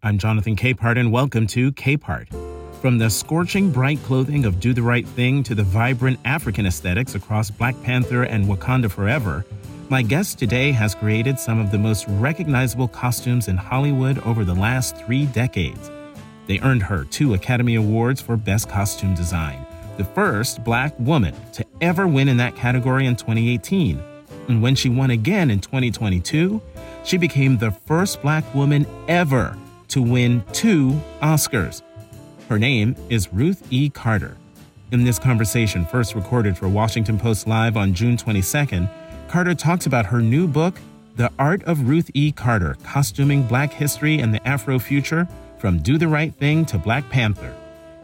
I'm Jonathan Capehart, and welcome to Capehart. From the scorching bright clothing of Do the Right Thing to the vibrant African aesthetics across Black Panther and Wakanda Forever, my guest today has created some of the most recognizable costumes in Hollywood over the last three decades. They earned her two Academy Awards for Best Costume Design, the first black woman to ever win in that category in 2018. And when she won again in 2022, she became the first black woman ever to win two Oscars. Her name is Ruth E. Carter. In this conversation, first recorded for Washington Post Live on June 22nd, Carter talks about her new book, The Art of Ruth E. Carter Costuming Black History and the Afro Future From Do the Right Thing to Black Panther.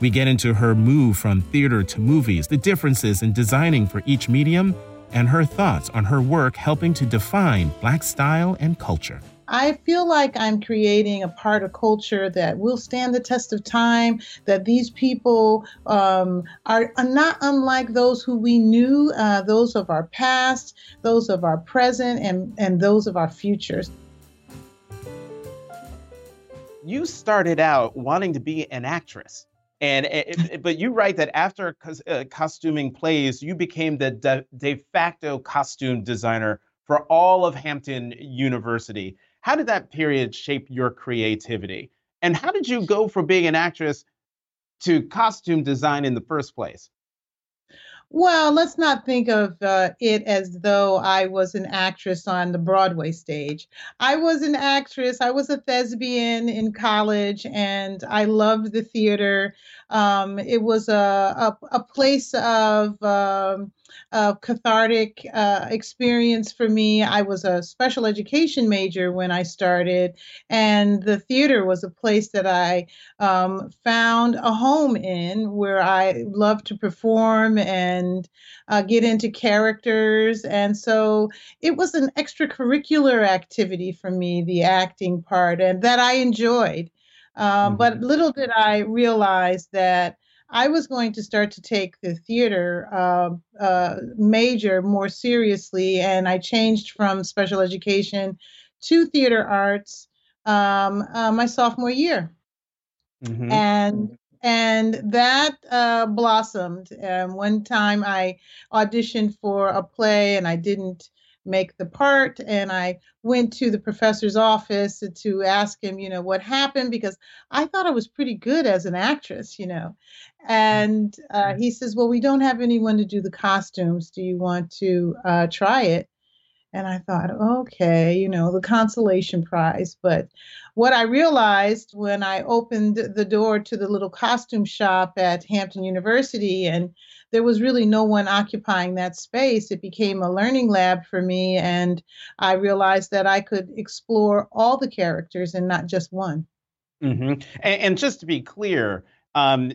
We get into her move from theater to movies, the differences in designing for each medium, and her thoughts on her work helping to define Black style and culture. I feel like I'm creating a part of culture that will stand the test of time, that these people um, are, not unlike those who we knew, uh, those of our past, those of our present, and, and those of our futures. You started out wanting to be an actress. And it, but you write that after uh, costuming plays, you became the de, de facto costume designer for all of Hampton University. How did that period shape your creativity? And how did you go from being an actress to costume design in the first place? Well, let's not think of uh, it as though I was an actress on the Broadway stage. I was an actress. I was a thespian in college, and I loved the theater. Um, it was a, a, a place of um, a cathartic uh, experience for me. I was a special education major when I started, and the theater was a place that I um, found a home in where I love to perform and uh, get into characters. And so it was an extracurricular activity for me, the acting part, and that I enjoyed. Um, mm-hmm. But little did I realize that I was going to start to take the theater uh, uh, major more seriously, and I changed from special education to theater arts um, uh, my sophomore year, mm-hmm. and and that uh, blossomed. And one time I auditioned for a play, and I didn't make the part and i went to the professor's office to ask him you know what happened because i thought i was pretty good as an actress you know. And uh, he says well we don't have anyone to do the costumes. Do you want to uh, try it and i thought okay you know the consolation prize but what i realized when i opened the door to the little costume shop at hampton university and there was really no one occupying that space. It became a learning lab for me, and I realized that I could explore all the characters and not just one. Mm-hmm. And, and, just to be clear, um,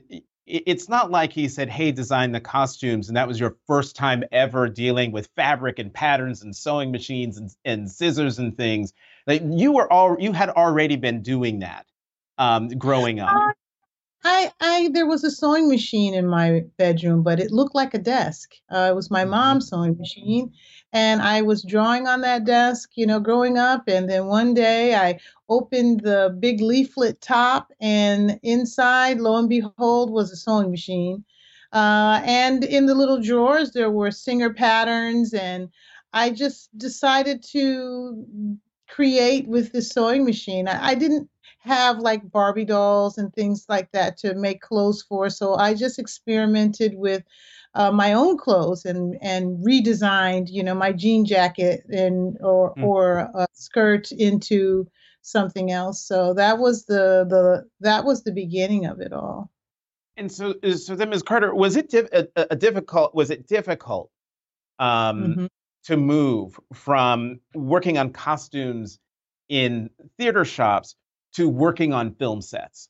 it's not like he said, "Hey, design the costumes," and that was your first time ever dealing with fabric and patterns and sewing machines and, and scissors and things. Like you were all you had already been doing that um, growing up. Uh, I, I, there was a sewing machine in my bedroom, but it looked like a desk. Uh, it was my mm-hmm. mom's sewing machine, and I was drawing on that desk, you know, growing up. And then one day I opened the big leaflet top, and inside, lo and behold, was a sewing machine. Uh, and in the little drawers, there were Singer patterns, and I just decided to create with the sewing machine. I, I didn't have like Barbie dolls and things like that to make clothes for. So I just experimented with uh, my own clothes and and redesigned, you know, my jean jacket and or mm. or a skirt into something else. So that was the the that was the beginning of it all. And so so then, Ms. Carter, was it diff- a, a, difficult? Was it difficult um, mm-hmm. to move from working on costumes in theater shops to working on film sets?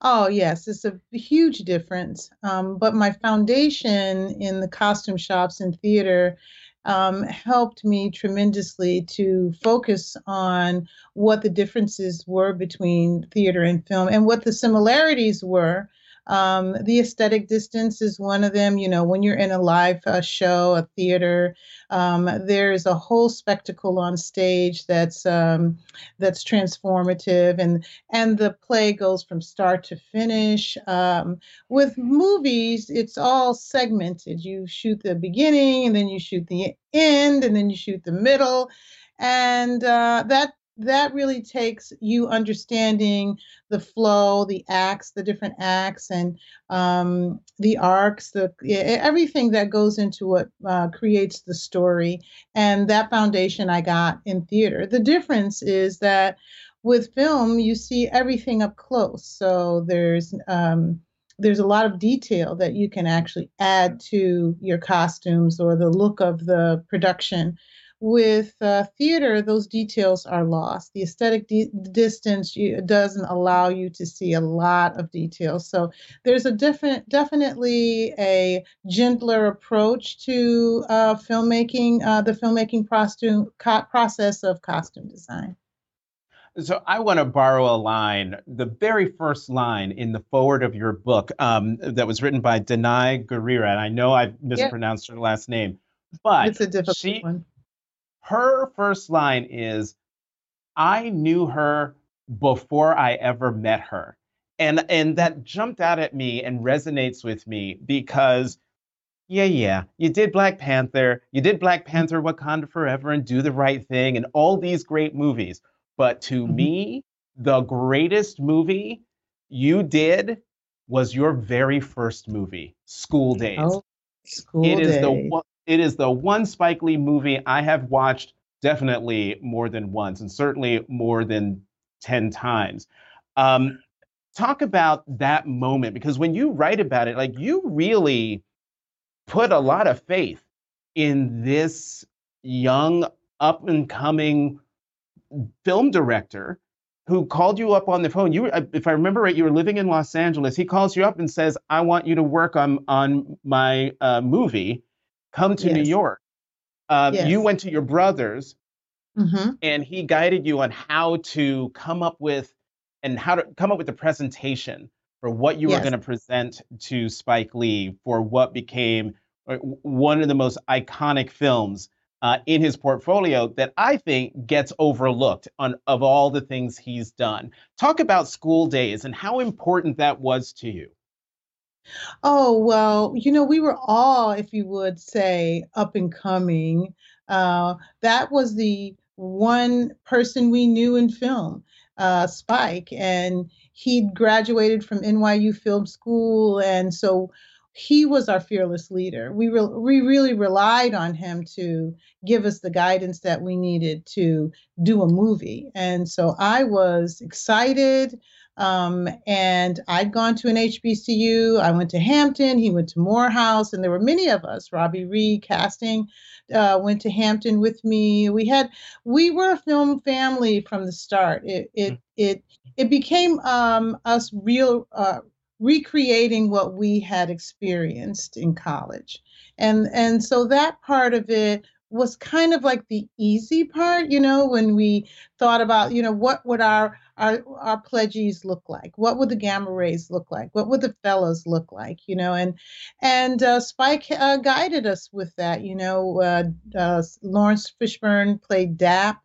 Oh, yes, it's a huge difference. Um, but my foundation in the costume shops and theater um, helped me tremendously to focus on what the differences were between theater and film and what the similarities were um, the aesthetic distance is one of them. You know, when you're in a live uh, show, a theater, um, there's a whole spectacle on stage that's um, that's transformative, and and the play goes from start to finish. Um, with movies, it's all segmented. You shoot the beginning, and then you shoot the end, and then you shoot the middle, and uh, that that really takes you understanding the flow, the acts, the different acts, and um, the arcs, the everything that goes into what uh, creates the story. And that foundation I got in theater. The difference is that with film, you see everything up close. So there's um, there's a lot of detail that you can actually add to your costumes or the look of the production with uh, theater, those details are lost. The aesthetic di- distance you, doesn't allow you to see a lot of details. So there's a different, definitely a gentler approach to uh, filmmaking, uh, the filmmaking costume, co- process of costume design. So I want to borrow a line, the very first line in the forward of your book um, that was written by Danai Guerrera, and I know I've mispronounced yep. her last name, but it's a difficult she, one her first line is I knew her before I ever met her. And and that jumped out at me and resonates with me because yeah, yeah, you did Black Panther, you did Black Panther Wakanda Forever and Do the Right Thing and all these great movies. But to mm-hmm. me, the greatest movie you did was your very first movie, School Daze. Oh, School It is the it is the one Spike Lee movie I have watched definitely more than once, and certainly more than ten times. Um, talk about that moment because when you write about it, like you really put a lot of faith in this young, up and coming film director who called you up on the phone. You, if I remember right, you were living in Los Angeles. He calls you up and says, "I want you to work on on my uh, movie." Come to yes. New York. Um, yes. You went to your brother's, mm-hmm. and he guided you on how to come up with and how to come up with the presentation for what you yes. were going to present to Spike Lee for what became uh, one of the most iconic films uh, in his portfolio that I think gets overlooked on of all the things he's done. Talk about School Daze and how important that was to you. Oh, well, you know, we were all, if you would say, up and coming. Uh, that was the one person we knew in film, uh, Spike, and he'd graduated from NYU Film School, and so he was our fearless leader. We re- we really relied on him to give us the guidance that we needed to do a movie, and so I was excited. Um, and I'd gone to an HBCU. I went to Hampton. He went to Morehouse, and there were many of us. Robbie Reed casting uh, went to Hampton with me. We had we were a film family from the start. It it mm. it it became um, us real uh, recreating what we had experienced in college, and and so that part of it was kind of like the easy part, you know, when we thought about, you know, what would our our our pledges look like? What would the gamma rays look like? What would the fellows look like? You know, and and uh, Spike uh, guided us with that. You know, uh, uh Laurence Fishburne played Dap,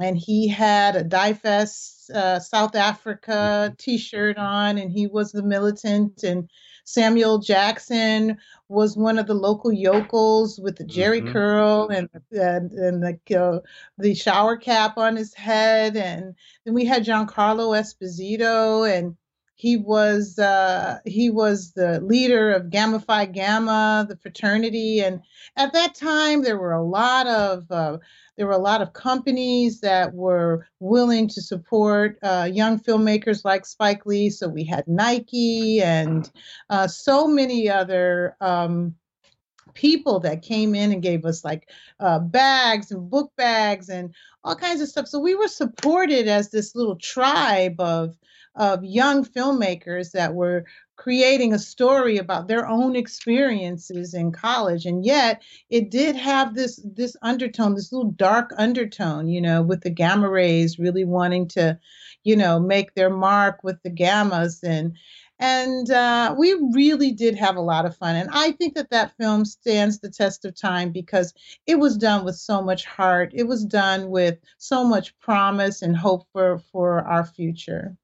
and he had a Divest uh, South Africa mm-hmm. T-shirt on, and he was the militant and Samuel Jackson was one of the local yokels with the Jheri mm-hmm. curl and and, and the uh, the shower cap on his head, and then we had Giancarlo Esposito, and he was uh, he was the leader of Gamma Phi Gamma, the fraternity, and at that time there were a lot of uh, there were a lot of companies that were willing to support uh, young filmmakers like Spike Lee. So we had Nike and uh, so many other um, people that came in and gave us like uh, bags and book bags and all kinds of stuff. So we were supported as this little tribe of of young filmmakers that were creating a story about their own experiences in college. And yet it did have this this undertone this little dark undertone you know with the gamma rays really wanting to you know make their mark with the gammas. And and uh, we really did have a lot of fun. And i think that that film stands the test of time because it was done with so much heart. It was done with so much promise and hope for for our future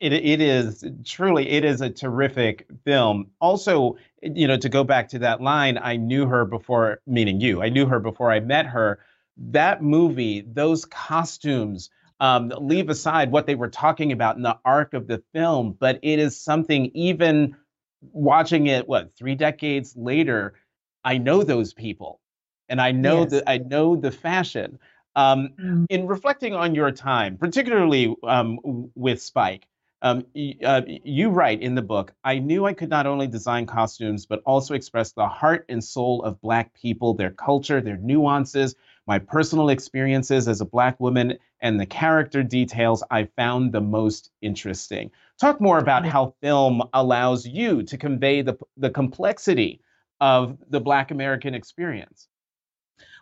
it, it is truly it is a terrific film also you know to go back to that line i knew her before meaning you i knew her before i met her that movie those costumes um, leave aside what they were talking about in the arc of the film but it is something even watching it what three decades later i know those people and i know yes. that i know the fashion um, mm. in reflecting on your time particularly um, with spike um, uh, you write in the book, I knew I could not only design costumes, but also express the heart and soul of Black people, their culture, their nuances, my personal experiences as a Black woman, and the character details I found the most interesting. Talk more about how film allows you to convey the, the complexity of the Black American experience.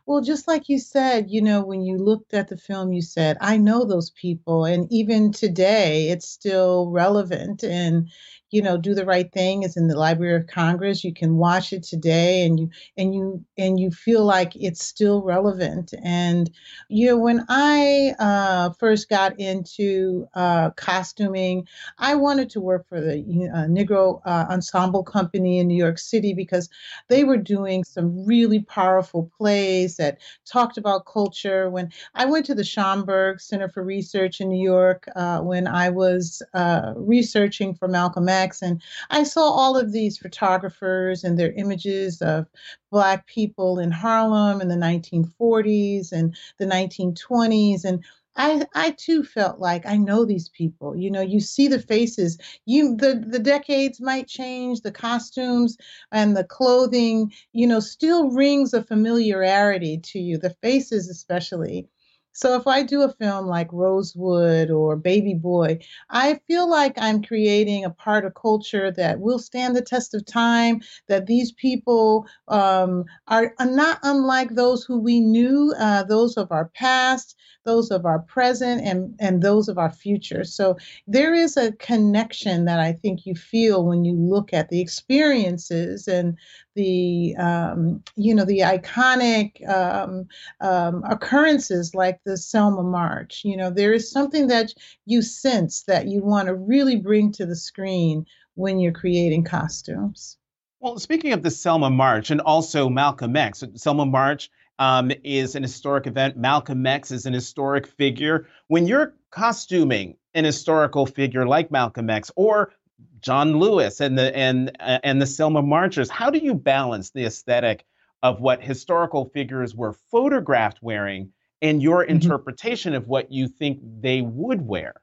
Well, just like you said, you know, when you looked at the film, you said, I know those people. And even today, it's still relevant. And, you know, do the right thing is in the Library of Congress. You can watch it today and you and you and you feel like it's still relevant. And you know, when I uh, first got into uh, costuming, I wanted to work for the uh, Negro uh, Ensemble Company in New York City because they were doing some really powerful plays that talked about culture. When I went to the Schomburg Center for Research in New York uh, when I was uh, researching for Malcolm X and I saw all of these photographers and their images of Black people in Harlem in the 1940s and the 1920s. And I, I too felt like I know these people. You know, you see the faces. You the the decades might change, the costumes and the clothing, you know, still rings of familiarity to you. The faces especially. So if I do a film like Rosewood or Baby Boy, I feel like I'm creating a part of culture that will stand the test of time, that these people um, are, are, not unlike those who we knew, uh, those of our past, those of our present, and, and those of our future. So there is a connection that I think you feel when you look at the experiences and the um, you know the iconic um, um, occurrences like the Selma March. You know, there is something that you sense that you want to really bring to the screen when you're creating costumes. Well, speaking of the Selma March and also Malcolm X, Selma March um, is an historic event. Malcolm X is an historic figure. When you're costuming an historical figure like Malcolm X or John Lewis and the and uh, and the Selma Marchers. How do you balance the aesthetic of what historical figures were photographed wearing and your mm-hmm. interpretation of what you think they would wear?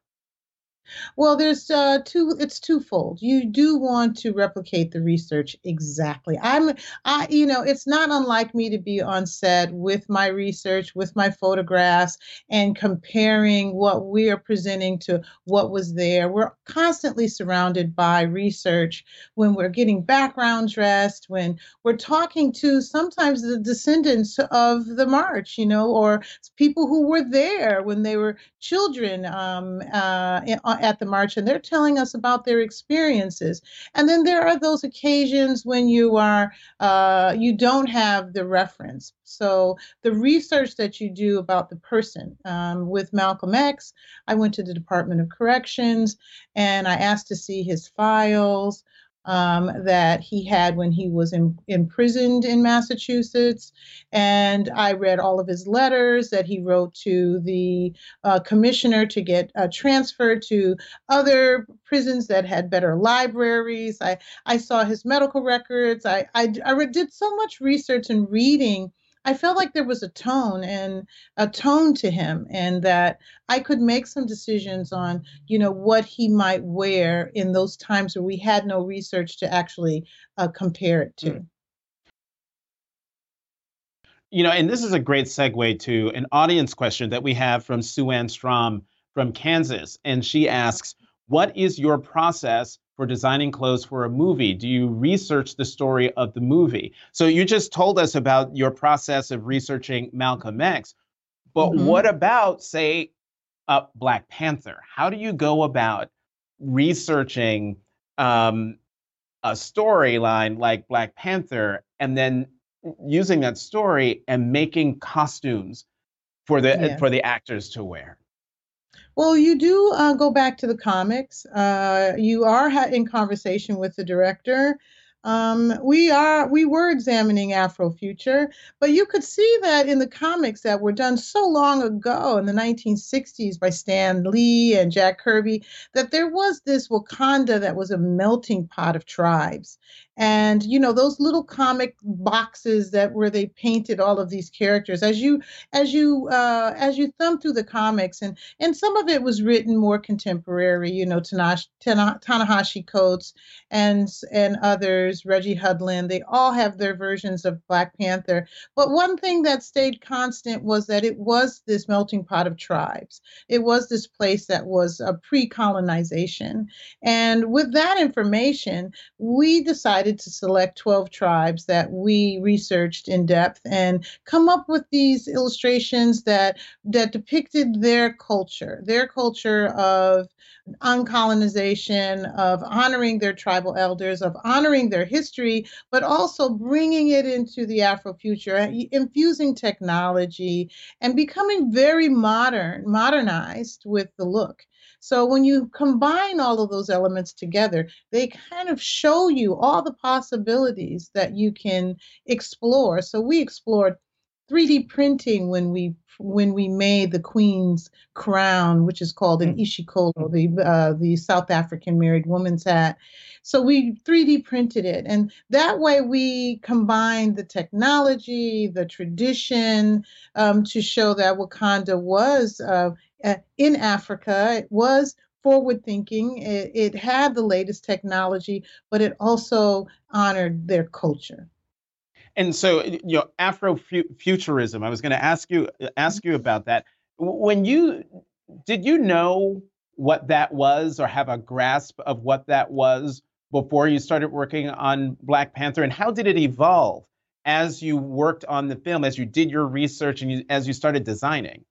Well, there's uh, two. It's twofold. You do want to replicate the research exactly. I'm, I, you know, it's not unlike me to be on set with my research, with my photographs, and comparing what we are presenting to what was there. We're constantly surrounded by research when we're getting background dressed, when we're talking to sometimes the descendants of the march, you know, or people who were there when they were children um, uh, at the march and they're telling us about their experiences. And then there are those occasions when you are uh, you don't have the reference. So the research that you do about the person um, with Malcolm X, I went to the Department of Corrections and I asked to see his files um, that he had when he was in, imprisoned in Massachusetts. And I read all of his letters that he wrote to the uh, commissioner to get uh, transferred to other prisons that had better libraries. I, I saw his medical records. I, I, I did so much research and reading I felt like there was a tone and a tone to him, and that I could make some decisions on, you know, what he might wear in those times where we had no research to actually uh, compare it to. Mm. you know, and this is a great segue to an audience question that we have from Sue Ann Strom from Kansas. And she asks, What is your process for designing clothes for a movie? Do you research the story of the movie? So you just told us about your process of researching Malcolm X, but mm-hmm. what about, say, uh, Black Panther? How do you go about researching um, a storyline like Black Panther and then using that story and making costumes for the yeah. for the actors to wear? Well, you do uh, go back to the comics. Uh, you are ha- in conversation with the director. Um, we are we were examining Afrofuture, but you could see that in the comics that were done so long ago in the 1960s by Stan Lee and Jack Kirby that there was this Wakanda that was a melting pot of tribes, and you know those little comic boxes that where they painted all of these characters as you as you uh, as you thumb through the comics and and some of it was written more contemporary you know Ta-Nehisi, Ta-Nehisi Coates and and others Reggie Hudlin they all have their versions of Black Panther. But one thing that stayed constant was that it was this melting pot of tribes. It was this place that was a pre-colonization. And with that information we decided decided to select 12 tribes that we researched in depth and come up with these illustrations that that depicted their culture, their culture of uncolonization, of honoring their tribal elders, of honoring their history, but also bringing it into the Afrofuture, uh, infusing technology, and becoming very modern, modernized with the look. So when you combine all of those elements together, they kind of show you all the possibilities that you can explore. So we explored 3D printing when we when we made the queen's crown, which is called an mm. isicholo, the uh, the South African married woman's hat. So we 3D printed it, and that way we combined the technology, the tradition, um, to show that Wakanda was uh, uh, in Africa. It was forward thinking. It, it, had the latest technology, but it also honored their culture. And so, you know, Afrofuturism. I was going to ask you ask you about that. When you did you know what that was, or have a grasp of what that was before you started working on Black Panther, and how did it evolve as you worked on the film, as you did your research, and you, as you started designing?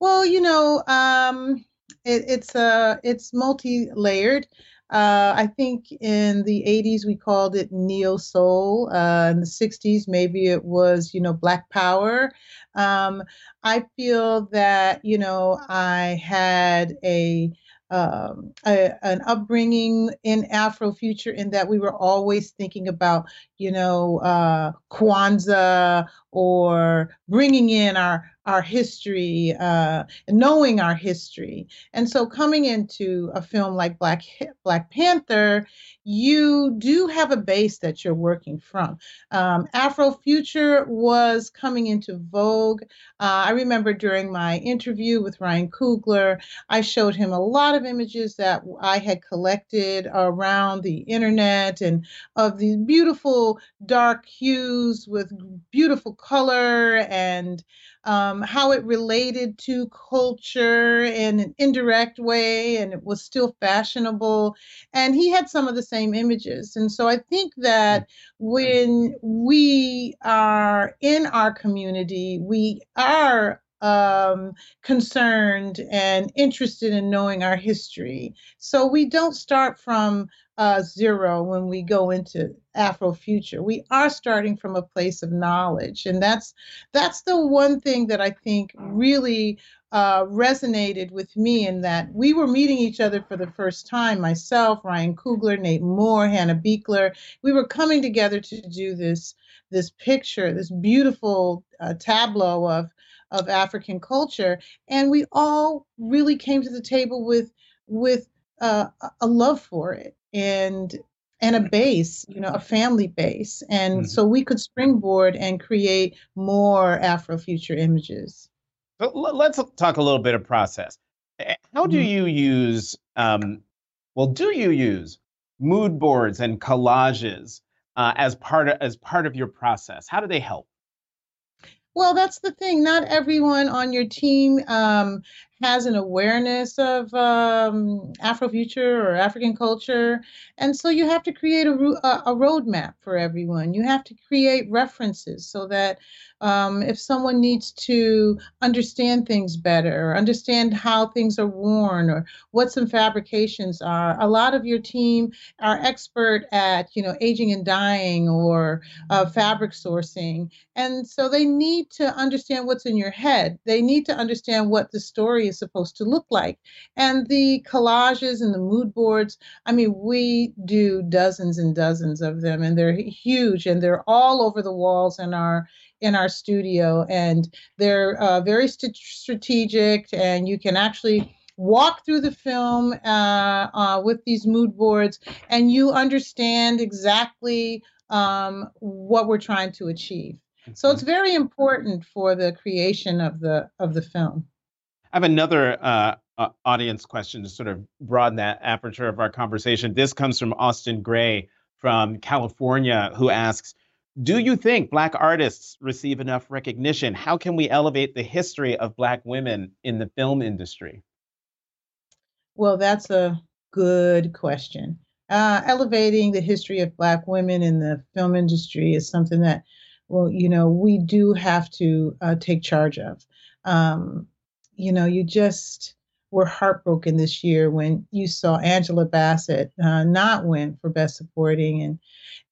Well, you know, um, it, it's uh, it's multi-layered. Uh, I think in the 80s we called it neo soul. Uh, in the 60s, maybe it was, you know, Black Power. Um, I feel that, you know, I had a um, a, an upbringing in Afrofuture in that we were always thinking about, you know, uh, Kwanzaa or bringing in our our history, uh, knowing our history. And so coming into a film like Black Black Panther, you do have a base that you're working from. Um, Afrofuture was coming into vogue. Uh, I remember during my interview with Ryan Coogler, I showed him a lot of images that I had collected around the internet and of these beautiful dark hues with beautiful color and um, how it related to culture in an indirect way, and it was still fashionable. And he had some of the same images. And so I think that when we are in our community, we are um, concerned and interested in knowing our history. So we don't start from uh, zero when we go into Afrofuture. We are starting from a place of knowledge, and that's that's the one thing that I think really uh, resonated with me in that we were meeting each other for the first time. Myself, Ryan Coogler, Nate Moore, Hannah Beachler. We were coming together to do this this picture, this beautiful uh, tableau of of African culture, and we all really came to the table with with uh, a love for it and and a base, you know, a family base, and mm-hmm. so we could springboard and create more Afrofuture images. So let's talk a little bit of process. How do mm-hmm. you use? Um, well, do you use mood boards and collages uh, as part of as part of your process? How do they help? Well, that's the thing. Not everyone on your team um, has an awareness of um, Afrofuture or African culture, and so you have to create a, a roadmap for everyone. You have to create references so that um, if someone needs to understand things better or understand how things are worn or what some fabrications are a lot of your team are expert at you know aging and dyeing or uh, fabric sourcing. And so they need to understand what's in your head. They need to understand what the story is supposed to look like and the collages and the mood boards i mean we do dozens and dozens of them and they're huge and they're all over the walls in our in our studio, and they're uh, very st- strategic, and you can actually walk through the film uh, uh, with these mood boards, and you understand exactly um, what we're trying to achieve. So it's very important for the creation of the of the film. I have another uh, audience question to sort of broaden that aperture of our conversation. This comes from Austin Gray from California, who asks do you think Black artists receive enough recognition? How can we elevate the history of Black women in the film industry? Well, that's a good question. Uh, elevating the history of Black women in the film industry is something that, well, you know, we do have to uh, take charge of. Um, you know, you just were heartbroken this year when you saw Angela Bassett uh, not win for Best Supporting, and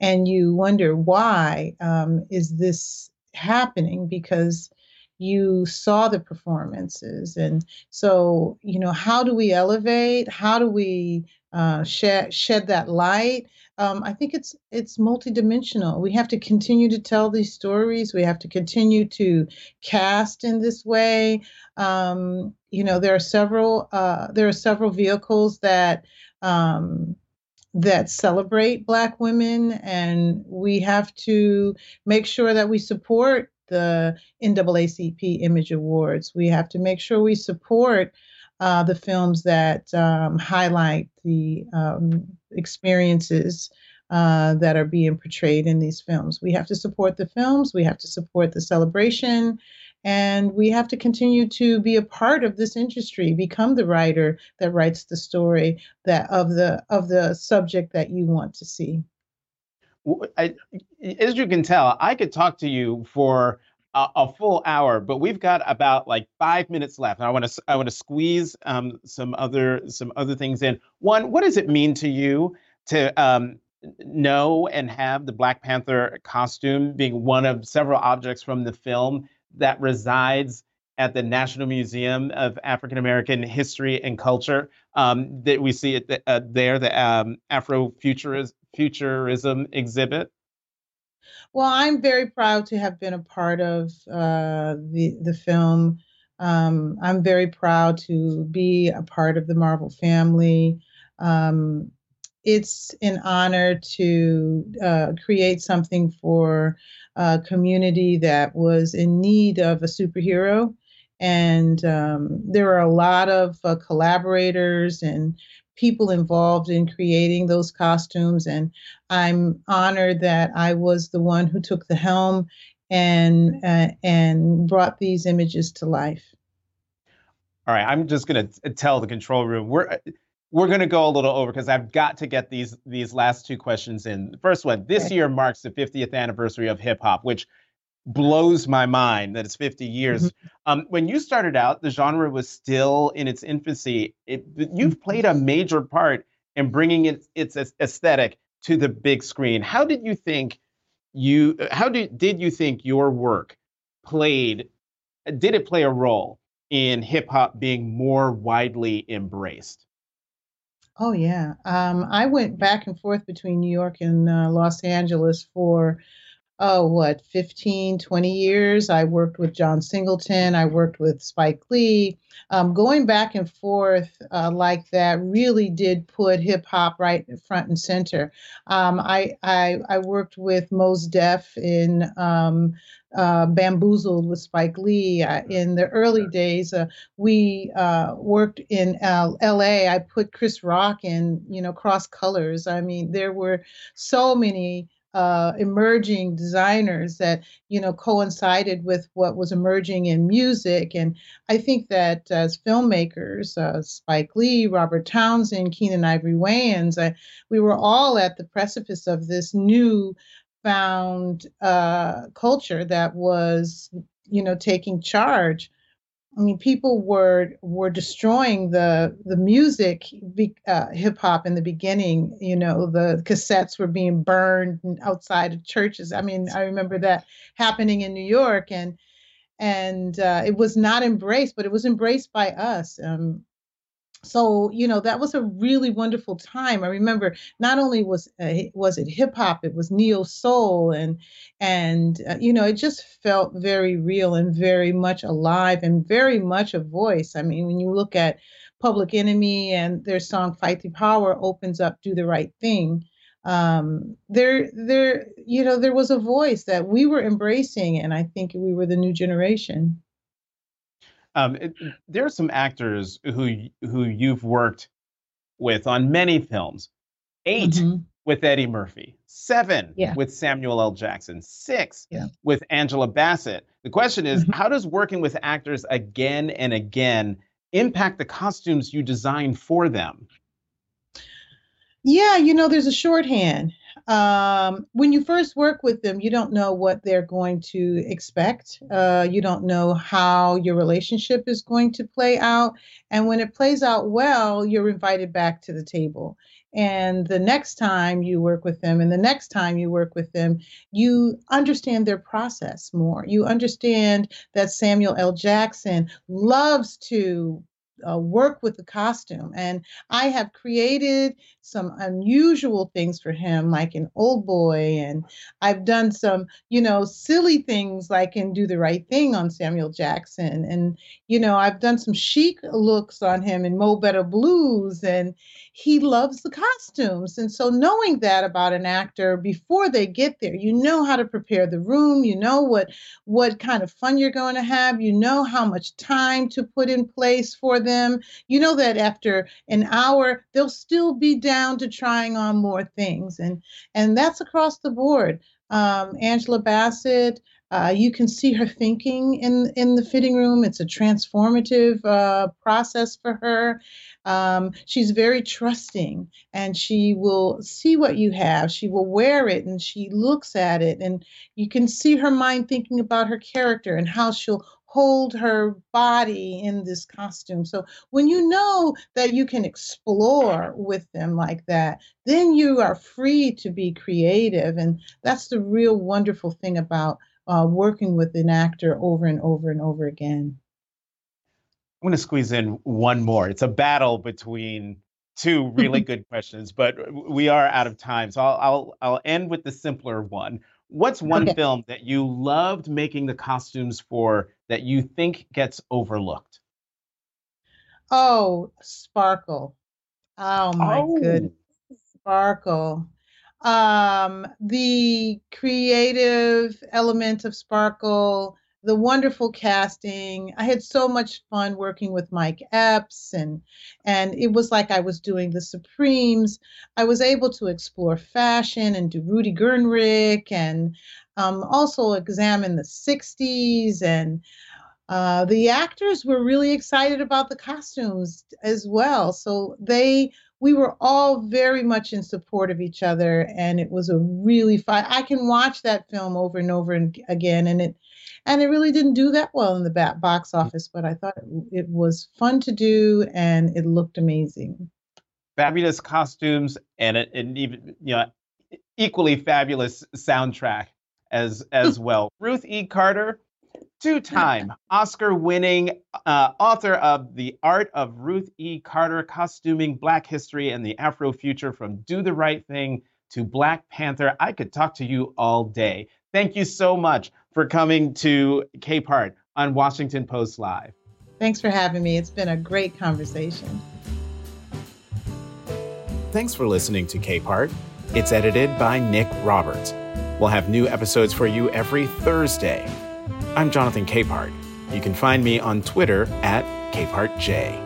and you wonder why um, is this happening? Because you saw the performances and so you know how do we elevate? How do we uh, shed shed that light. Um, i think it's it's multidimensional. We have to continue to tell these stories. We have to continue to cast in this way. Um, you know there are several uh, there are several vehicles that um, that celebrate Black women, and we have to make sure that we support the NAACP Image Awards. We have to make sure we support uh, the films that um, highlight the um, experiences uh, that are being portrayed in these films. We have to support the films, we have to support the celebration, and we have to continue to be a part of this industry become the writer that writes the story that of the of the subject that you want to see I, as you can tell i could talk to you for a, a, full hour but we've got about like five minutes left And i want to i want to squeeze um, some other some other things in one what does it mean to you to um, know and have the black panther costume being one of several objects from the film that resides at the National Museum of African American History and Culture. Um, that we see it uh, there, the um, Afrofuturism futurism exhibit. Well, I'm very proud to have been a part of uh, the the film. Um, I'm very proud to be a part of the Marvel family. Um, it's an honor to uh, create something for a community that was in need of a superhero. And um, there are a lot of uh, collaborators and people involved in creating those costumes. And I'm honored that I was the one who took the helm and uh, and brought these images to life. All right, I'm just going to tell the control room we're we're going to go a little over because I've got to get these these last two questions in. The first one, this year marks the 50th anniversary of hip hop, which blows my mind that it's 50 years. Mm-hmm. Um, when you started out, the genre was still in its infancy. It, you've mm-hmm. played a major part in bringing it, its aesthetic to the big screen. How did you think you? How did did you think your work played? Did it play a role in hip hop being more widely embraced? Oh yeah. Um, I went back and forth between New York and uh, Los Angeles for oh what 15 20 years? I worked with john singleton. I worked with spike lee. Um, going back and forth uh, like that really did put hip hop right front and center. Um, I, I, I worked with mos def in um, uh, bamboozled with spike lee uh, in the early days. Uh, we uh, worked in la i put chris rock in you know cross colors. I mean there were so many uh, emerging designers that you know coincided with what was emerging in music. And I think that as filmmakers, uh, Spike Lee, Robert Townsend, Keenen Ivory Wayans, uh, we were all at the precipice of this new found uh, culture that was you know taking charge I mean, people were were destroying the the music, uh, hip hop in the beginning. You know, the cassettes were being burned outside of churches. I mean, I remember that happening in New York, and and uh, it was not embraced, but it was embraced by us. Um, so you know that was a really wonderful time. I remember not only was uh, was it hip hop it was neo soul and and uh, you know it just felt very real and very much alive and very much a voice. I mean when you look at public enemy and their song fight the power opens up do the right thing um, there there you know there was a voice that we were embracing and i think we were the new generation um, it, there are some actors who who you've worked with on many films. 8 mm-hmm. with Eddie Murphy, seven yeah. with Samuel L. Jackson, six yeah. with Angela Bassett. The question is, mm-hmm. how does working with actors again and again impact the costumes you design for them? Yeah, you know, there's a shorthand um, when you first work with them, you don't know what they're going to expect. Uh, you don't know how your relationship is going to play out. And when it plays out well, you're invited back to the table. And the next time you work with them, and the next time you work with them, you understand their process more. You understand that Samuel L. Jackson loves to uh, work with the costume. And I have created some unusual things for him, like an Oldboy, and I've done some, you know, silly things like in Do the Right Thing on Samuel Jackson, and you know, I've done some chic looks on him in Mo Better Blues, and he loves the costumes. And so, knowing that about an actor before they get there, you know how to prepare the room, you know what what kind of fun you're going to have, you know how much time to put in place for them. You know that after an hour, they'll still be down to trying on more things. And and that's across the board. Um, Angela Bassett, uh, you can see her thinking in in the fitting room. It's a transformative uh, process for her. Um, she's very trusting, and she will see what you have. She will wear it, and she looks at it, and you can see her mind thinking about her character and how she'll hold her body in this costume. So when you know that you can explore with them like that, then you are free to be creative. And that's the real wonderful thing about uh, working with an actor over and over and over again. I'm going to squeeze in one more. It's a battle between two really good questions, but we are out of time. So I'll, I'll, I'll end with the simpler one. What's one okay. film that you loved making the costumes for that you think gets overlooked? Oh, Sparkle. Oh my oh. goodness. Sparkle. Um, the creative element of Sparkle, the wonderful casting. I had so much fun working with Mike Epps and and it was like I was doing the Supremes. I was able to explore fashion and do Rudi Gernreich and um, also examine the 60s and uh, the actors were really excited about the costumes as well. So they we were all very much in support of each other and it was a really fun i can watch that film over and over and again and it and it really didn't do that well in the back box office but i thought it was fun to do and it looked amazing. Fabulous costumes and an even you know equally fabulous soundtrack as as well. Ruth e. Carter two-time oscar-winning uh, author of the art of ruth e. Carter costuming black history and the Afro Future from do the right thing to black panther. I could talk to you all day. Thank you so much for coming to capehart on washington post live. Thanks for having me. It's been a great conversation. Thanks for listening to capehart it's edited by nick roberts. We'll have new episodes for you every thursday. I'm Jonathan Capehart. You can find me on Twitter at CapehartJ.